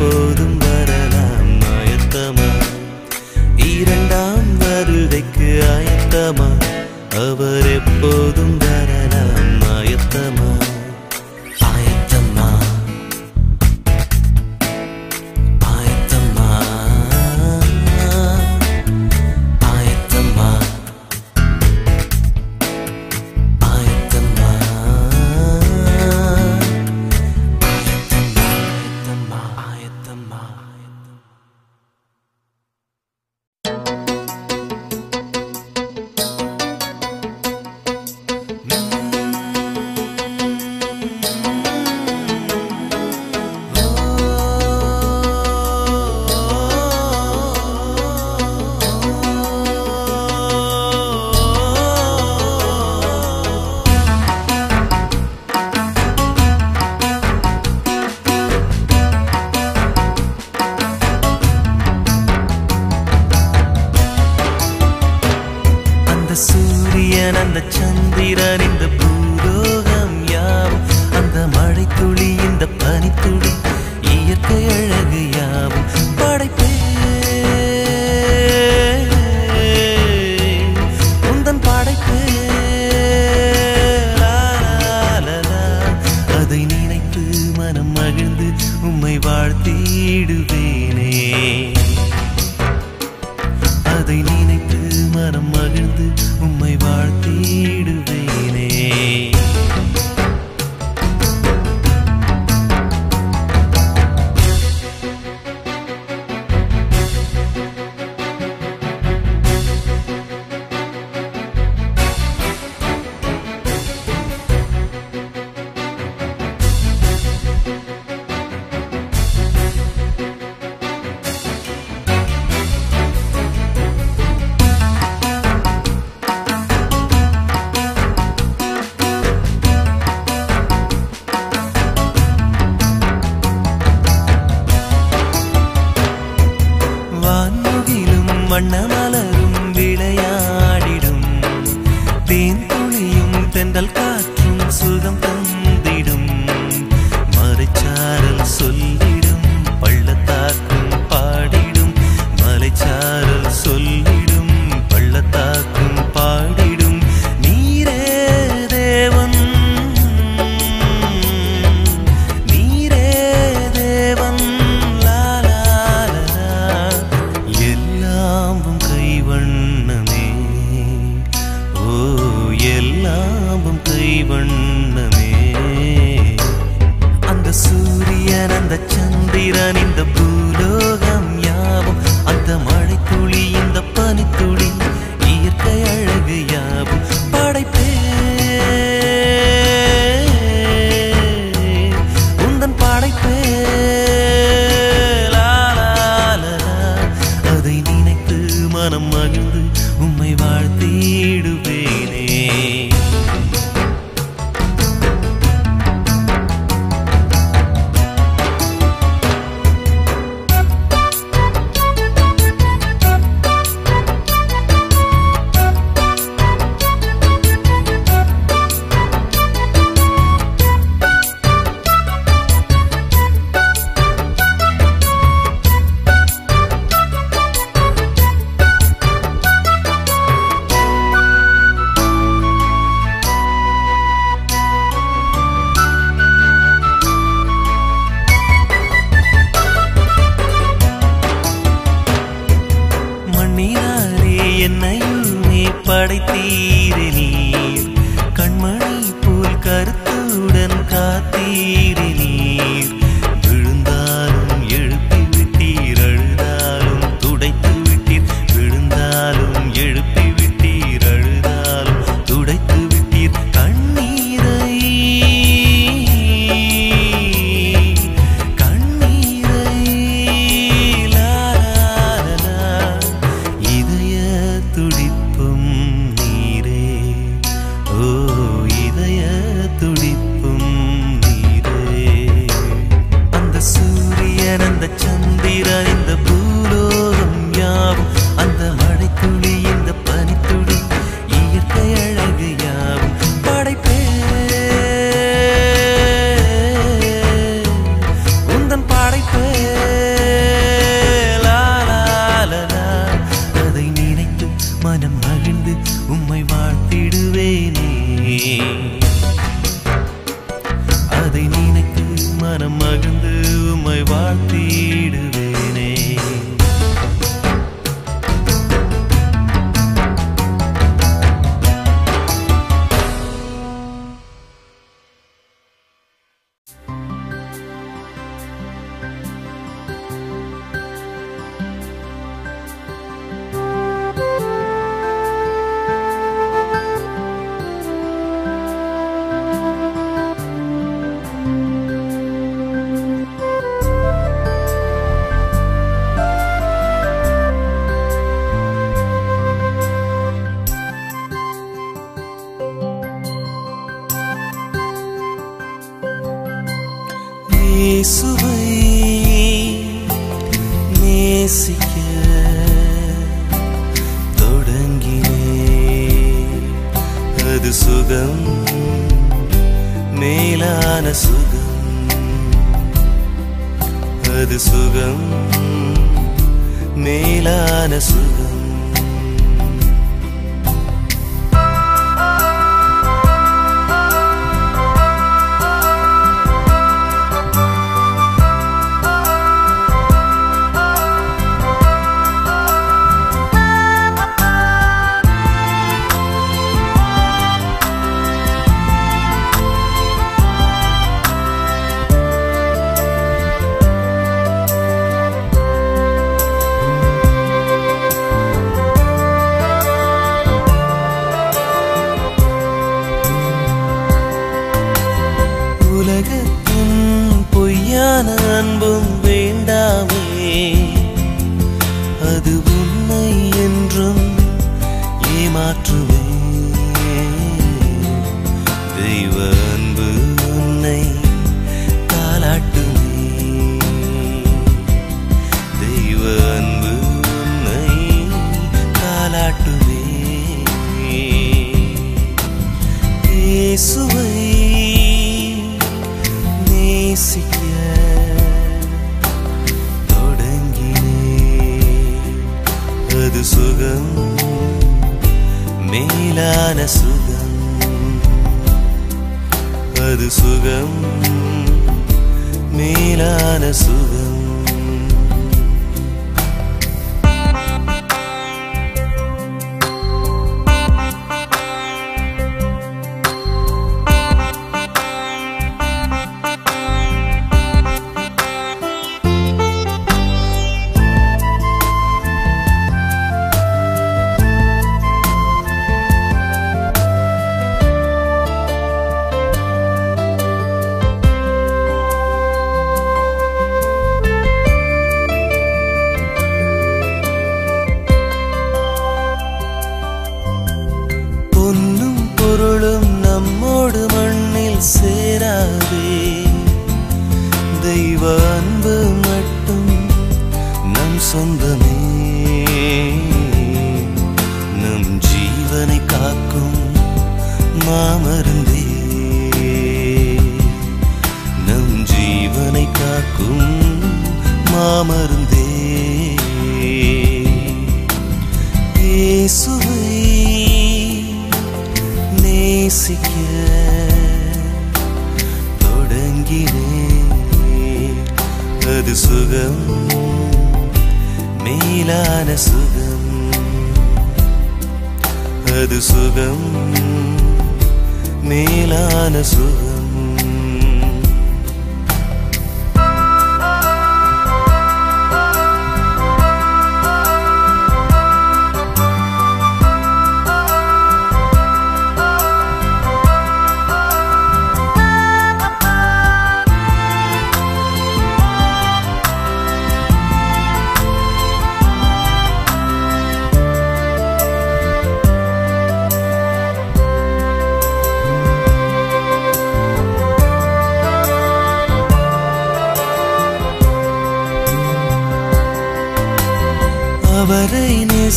எப்போதும் வரலாம் ஆயத்தமா? இரண்டாம் வருகைக்கு ஆயத்தமா? அவர் எப்போதும் வரலாம் ஆயத்தமா?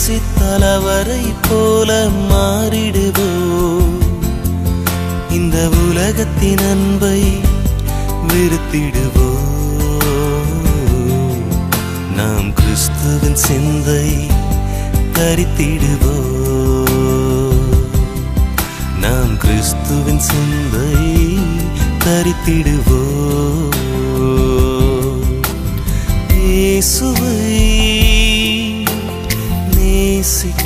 பேசி தலைவரை போல மாறிடுவோம் இந்த உலகத்தின் அன்பை வெறுத்திடுவோம் நாம் கிறிஸ்துவின் சிந்தை தரித்திடுவோம் நாம் கிறிஸ்துவின் சிந்தை தரித்திடுவோம் இயேசுவை நேசிக்க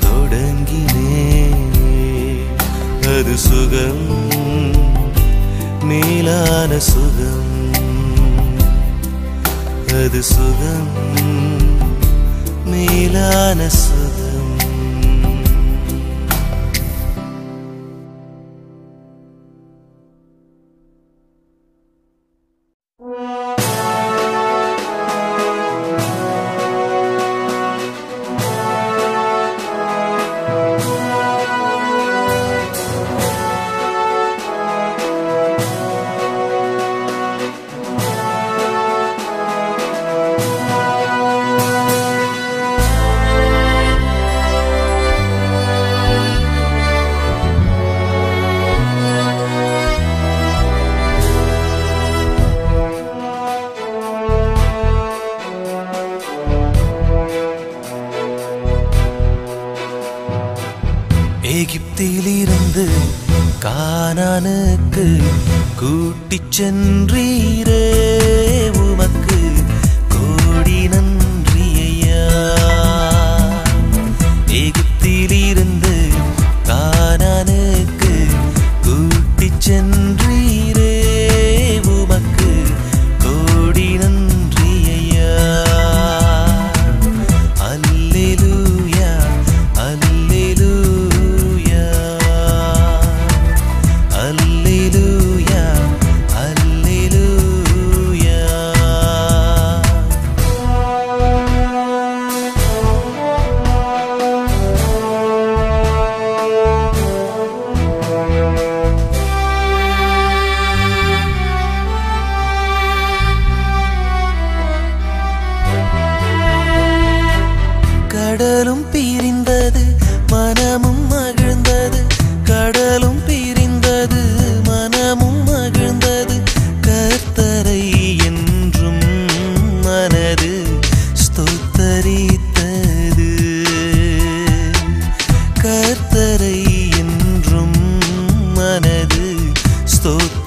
தொடங்கினே அது சுகம் மேலான சுகம். அது சுகம் மேலான சுகம். gecen 走。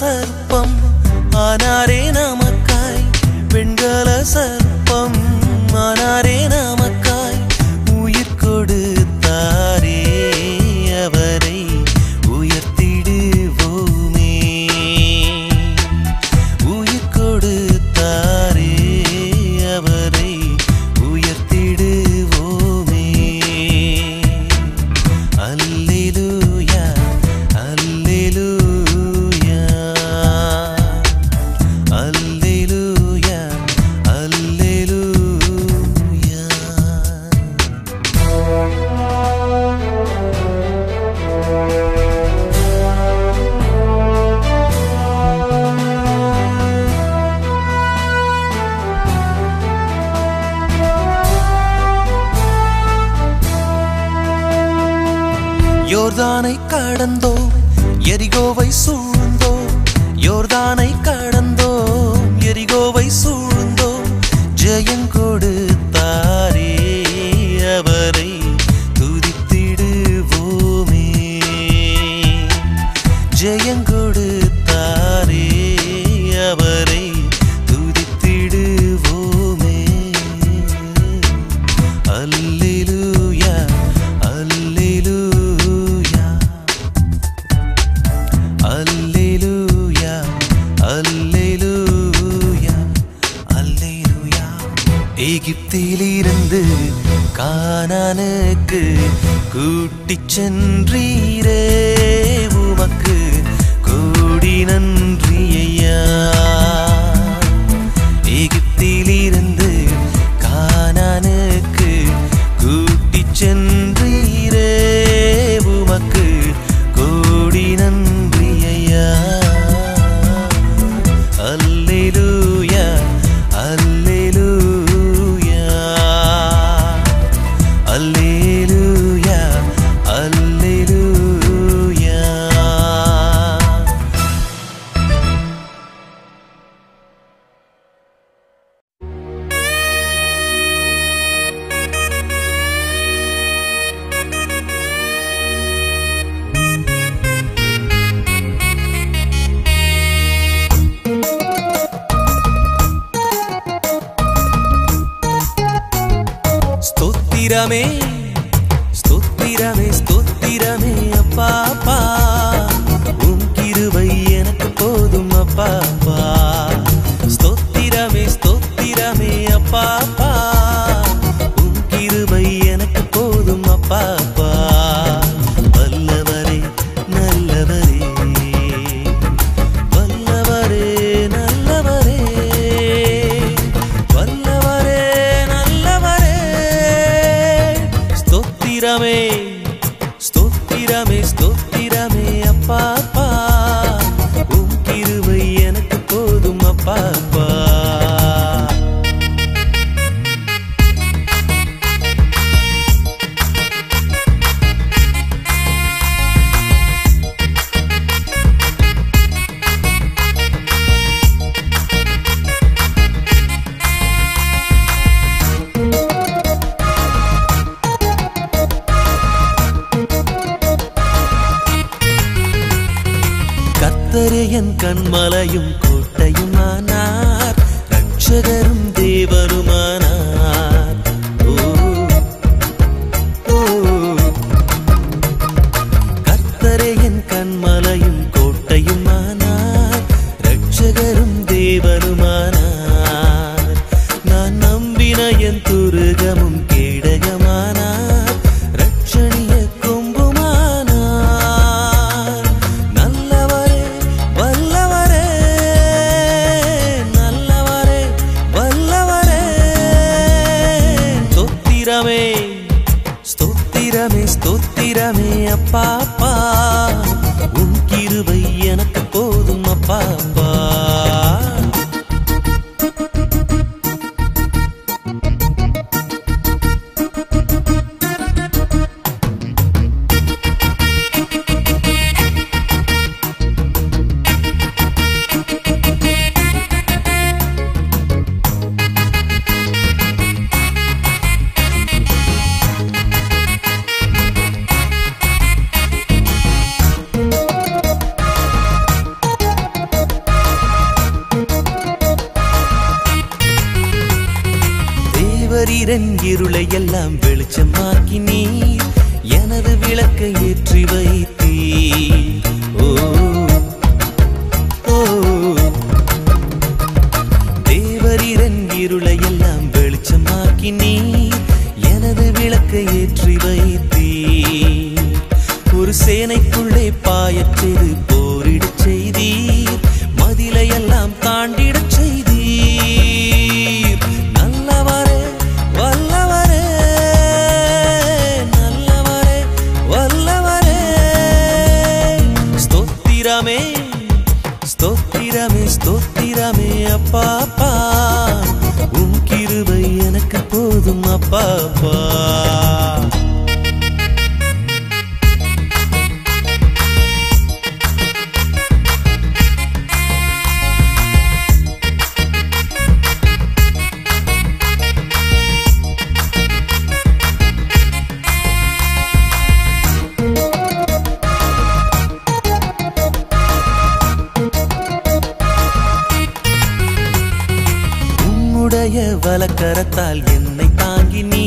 சர்ப்பம். ஆனாரே நமக்காய். வெண்கல சர்ப்பம். ஆனாரே நம எகிப்திலிருந்து கானானுக்கு கூட்டிச் சென்றீரே உமக்கு கோடி நன்றி స్తోత్తిరమే స్తోత్తిరమే అప్పా. கரத்தால் என்னை தாங்கி நீ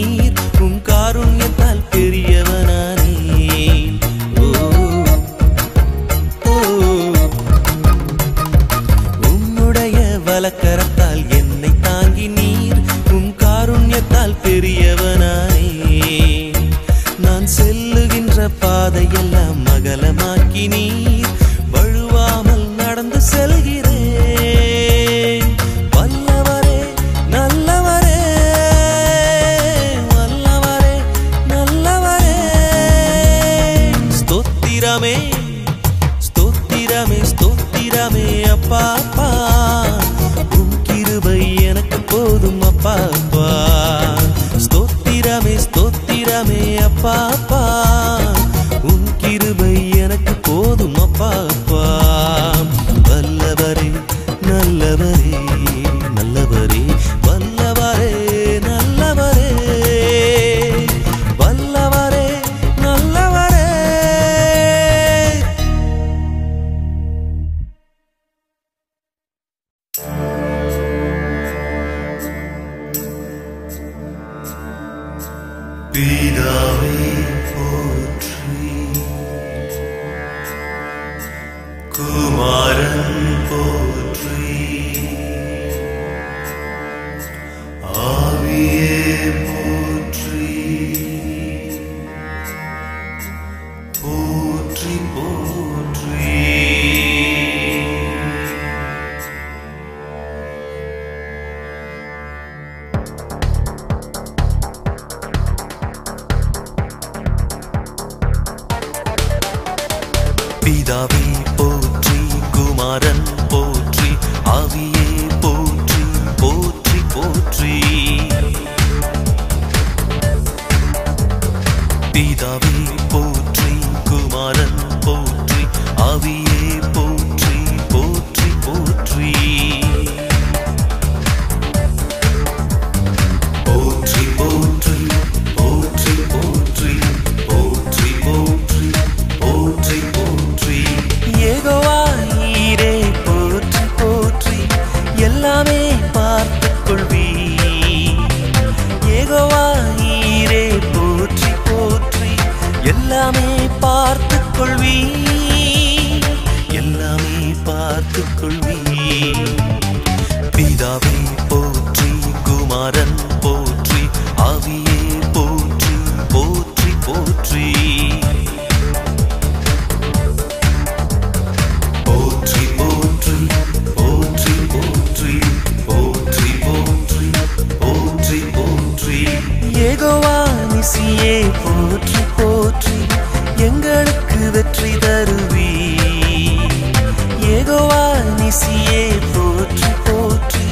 ஏகோவா போற்றி போற்றி.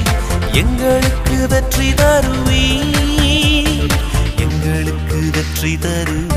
எங்களுக்கு வெற்றி தருவீ எங்களுக்கு வெற்றி தருவீ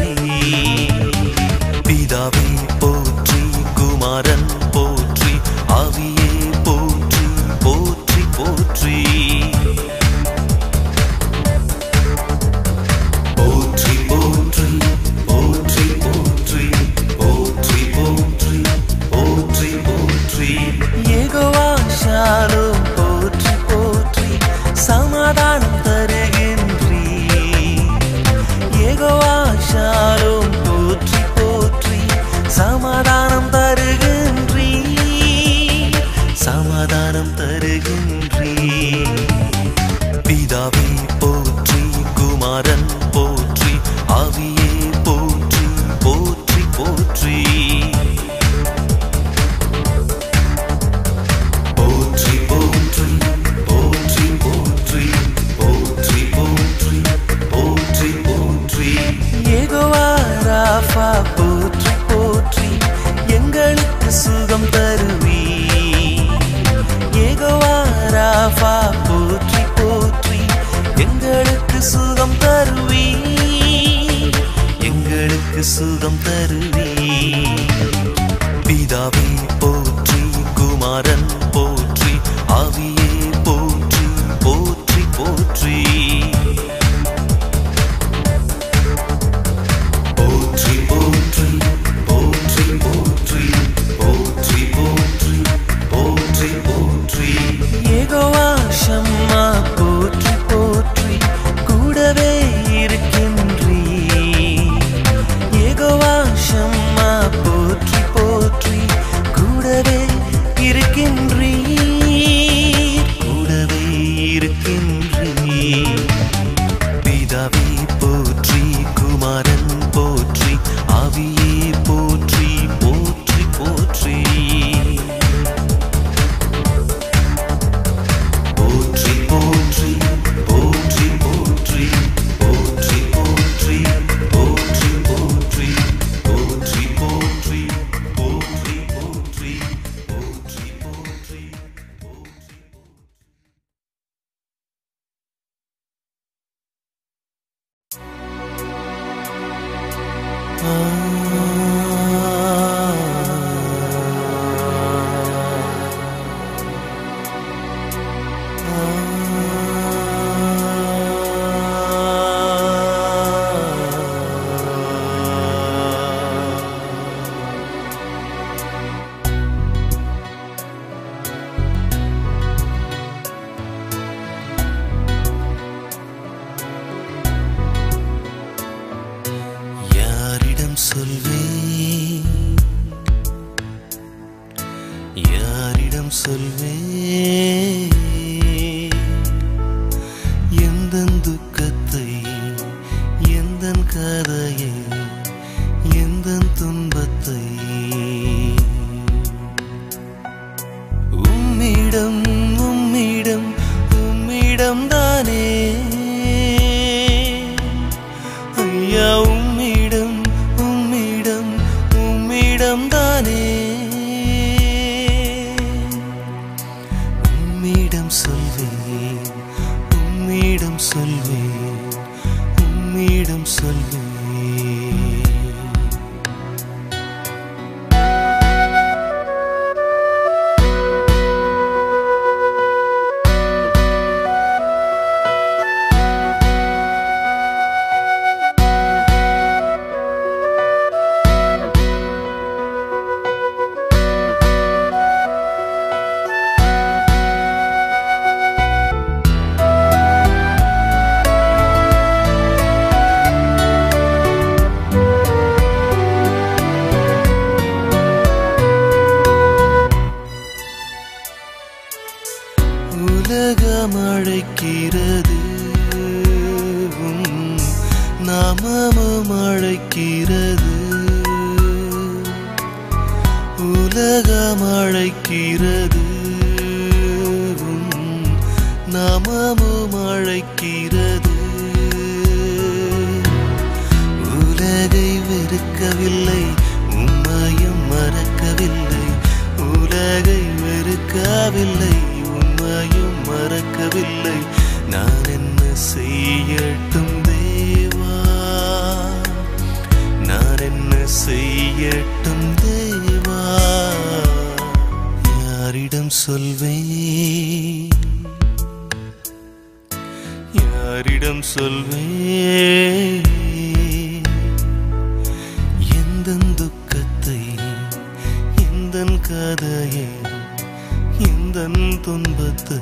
நான் சொல்வேன். யாரிடம் சொல்வேன்? அழைக்கிறது நாமமும் அழைக்கிறது. உலகை வெறுக்கவில்லை உண்மையும் மறக்கவில்லை. உலகை வெறுக்கவில்லை உண்மையும் மறக்கவில்லை. நான் என்ன செய்யட்டும் தேவா? நான் என்ன செய்யட்டும் யாரிடம் சொல்வேன். யாரிடம் சொல்வேன்? எந்த துக்கத்தை எந்த கதையை எந்த துன்பத்தை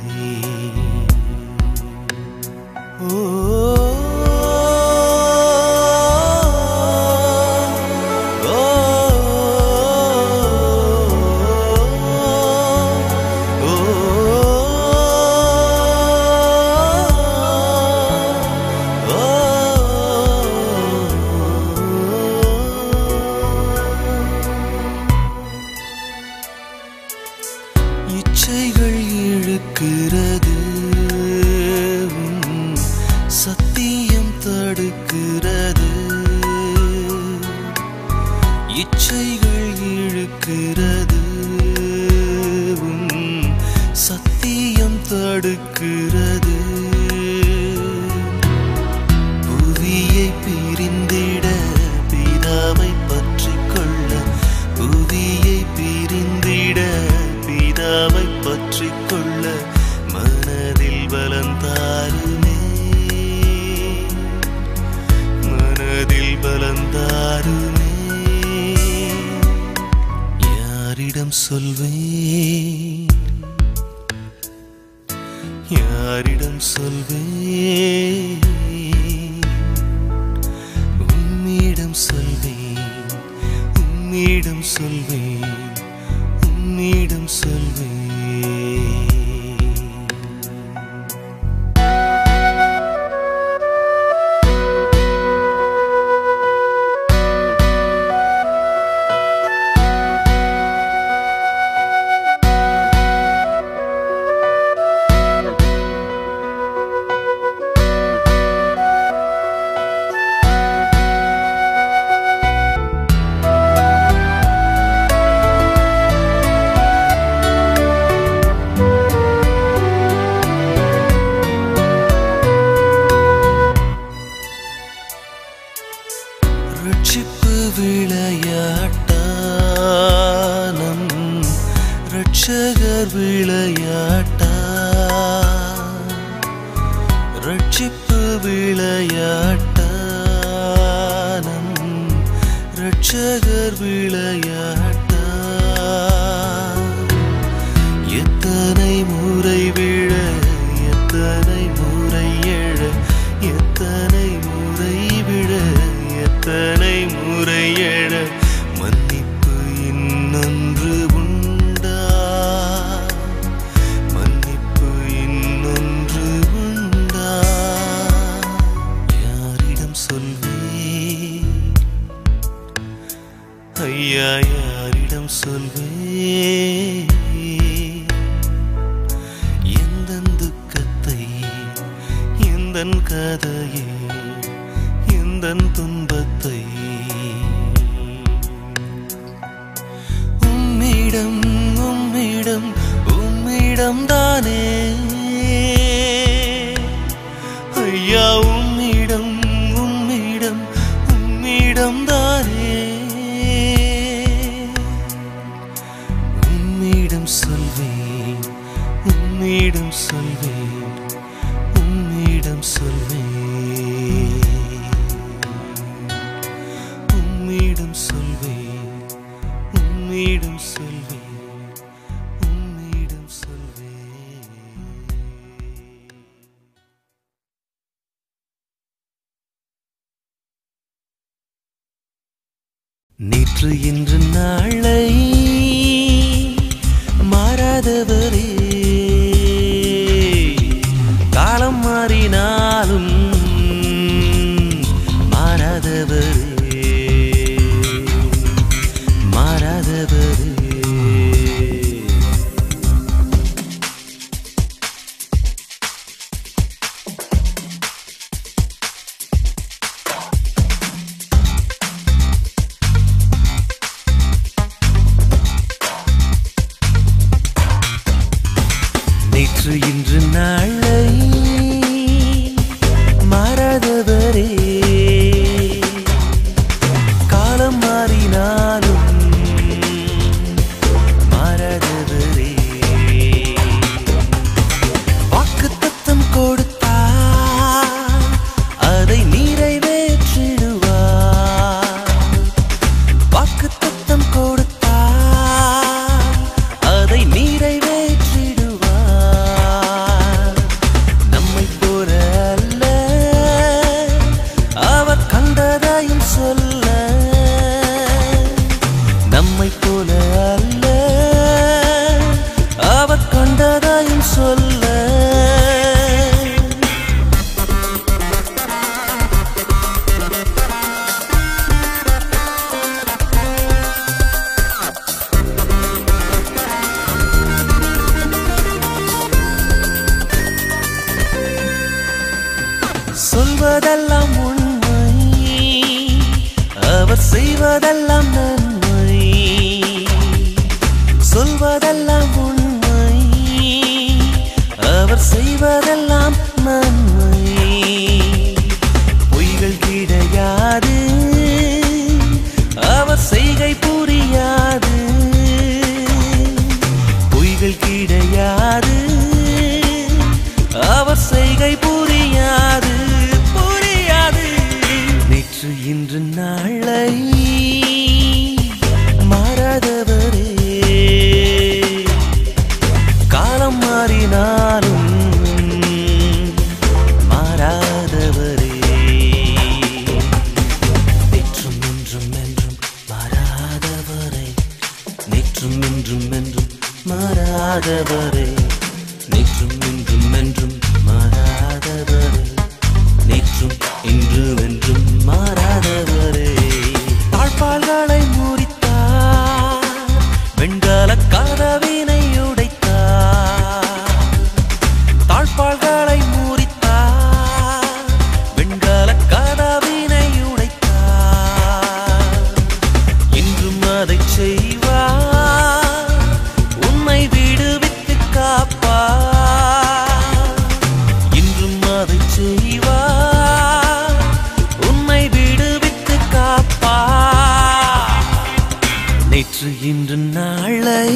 ரட்சகர் விளையாட்டு. சொல்வதெல்லாம் உண்மை. அவர் செய்வதெல்லாம் நன்மை. சொல்வதெல்லாம் உண்மை. அவர் செய்வதெல்லாம் நன்மை. நேற்று இன்று நாளை.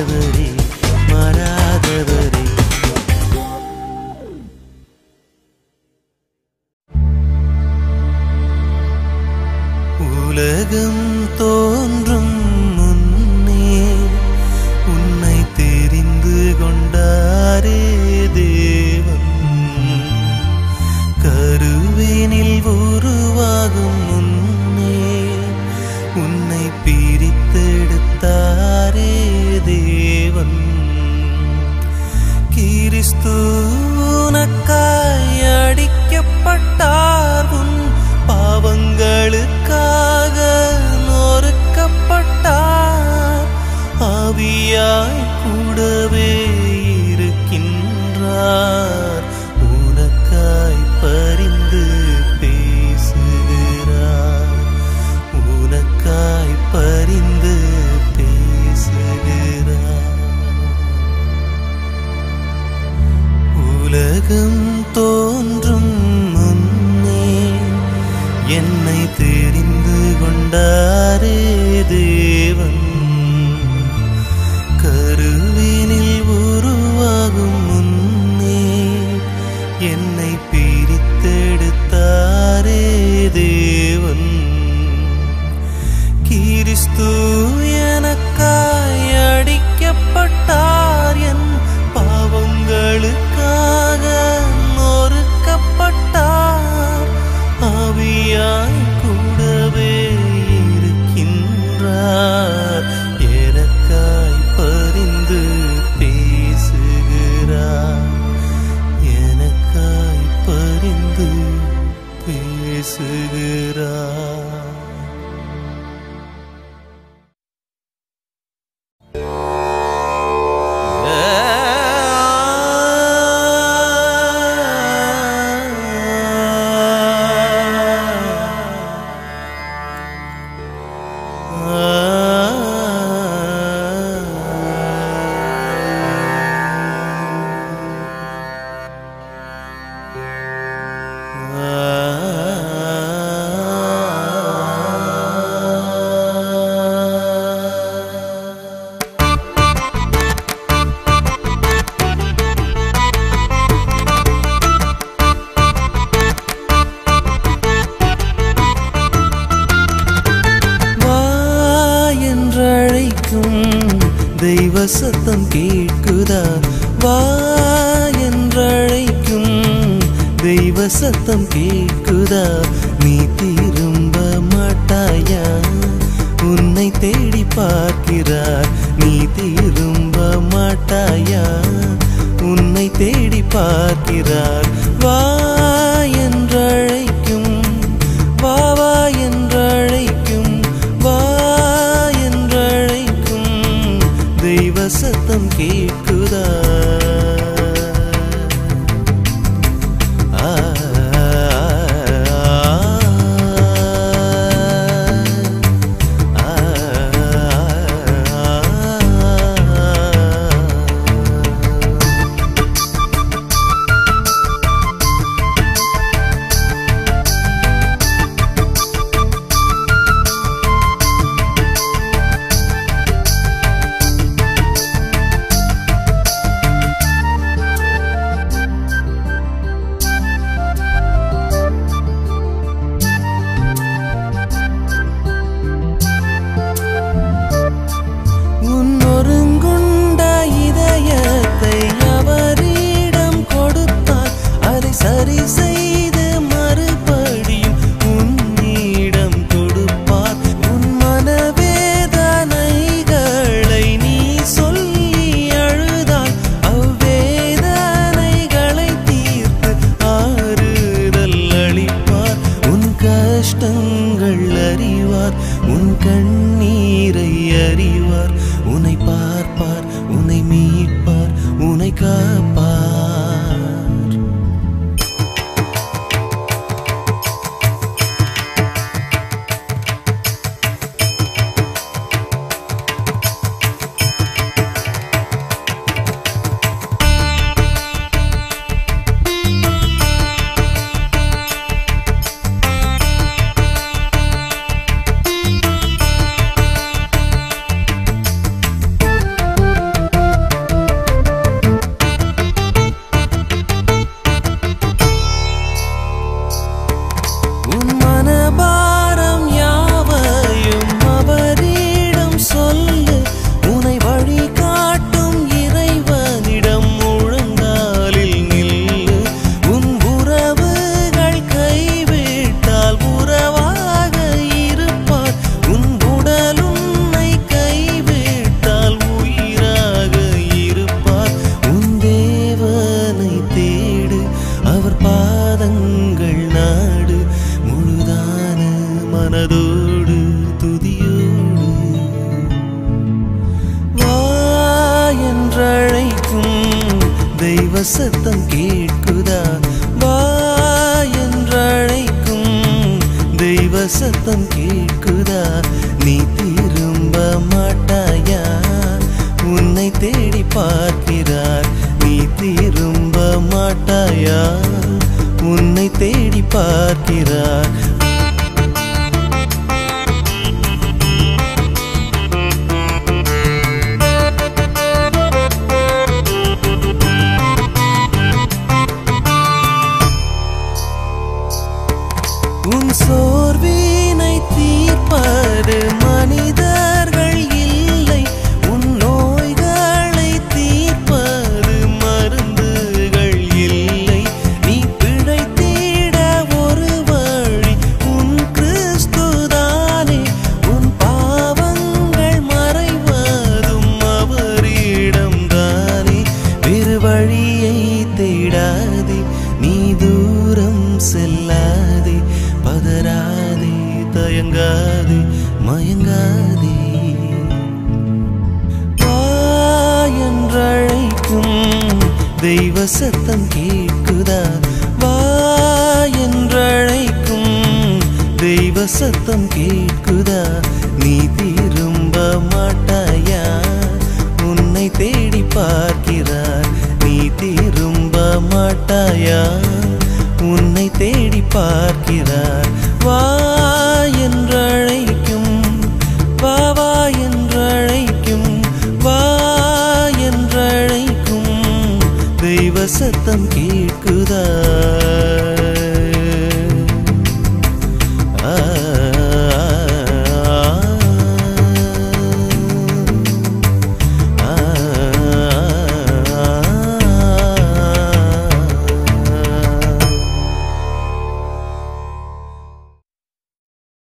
மாறாதவரே